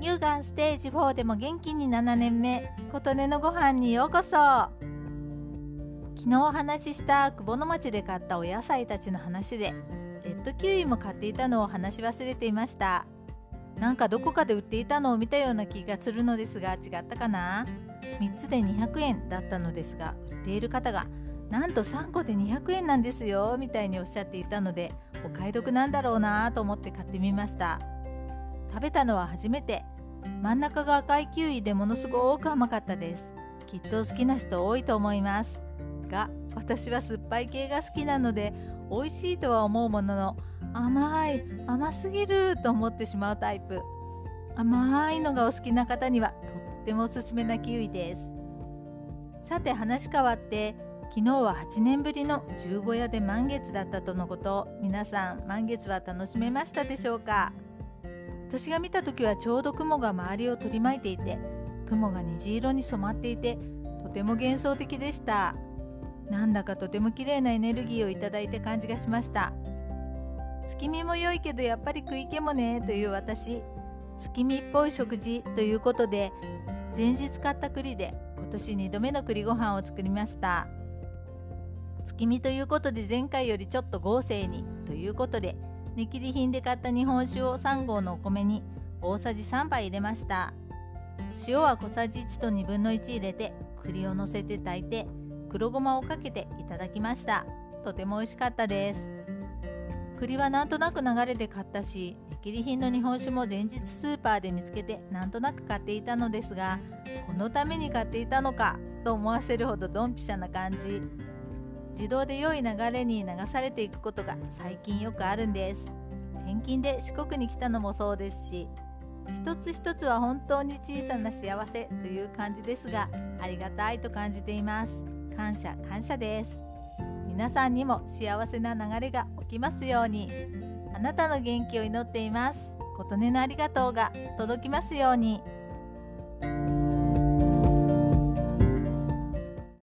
乳がんステージ4でも元気に7年目琴音のご飯にようこそ。昨日お話しした久保の町で買ったお野菜たちの話でレッドキウイも買っていたのを話し忘れていました。なんかどこかで売っていたのを見たような気がするのですが違ったかな？3つで200円だったのですが売っている方がなんと3個で200円なんですよみたいにおっしゃっていたのでお買い得なんだろうなと思って買ってみました。食べたのは初めて。真ん中が赤いキウイでものすごく甘かったです。きっと好きな人多いと思います。が私は酸っぱい系が好きなので美味しいとは思うものの甘い甘すぎると思ってしまうタイプ。甘いのがお好きな方にはとってもおすすめなキウイです。さて話変わって昨日は8年ぶりの十五夜で満月だったとのこと。皆さん満月は楽しめましたでしょうか？私が見た時はちょうど雲が周りを取り巻いていて雲が虹色に染まっていてとても幻想的でした。なんだかとても綺麗なエネルギーをいただいた感じがしました。月見も良いけどやっぱり食い気もねという私。月見っぽい食事ということで前日買った栗で今年2度目の栗ご飯を作りました。月見ということで前回よりちょっと豪勢にということで値切り品で買った日本酒を3合のお米に大さじ3杯入れました。塩は小さじ1と1 2分の1入れて栗をのせて炊いて黒ごまをかけていただきました。とても美味しかったです。栗はなんとなく流れで買ったし値切り品の日本酒も前日スーパーで見つけてなんとなく買っていたのですがこのために買っていたのかと思わせるほどドンピシャな感じ。自動で良い流れに流されていくことが最近よくあるんです。転勤で四国に来たのもそうですし一つ一つは本当に小さな幸せという感じですがありがたいと感じています。感謝感謝です。皆さんにも幸せな流れが起きますように。あなたの元気を祈っています。琴音のありがとうが届きますように。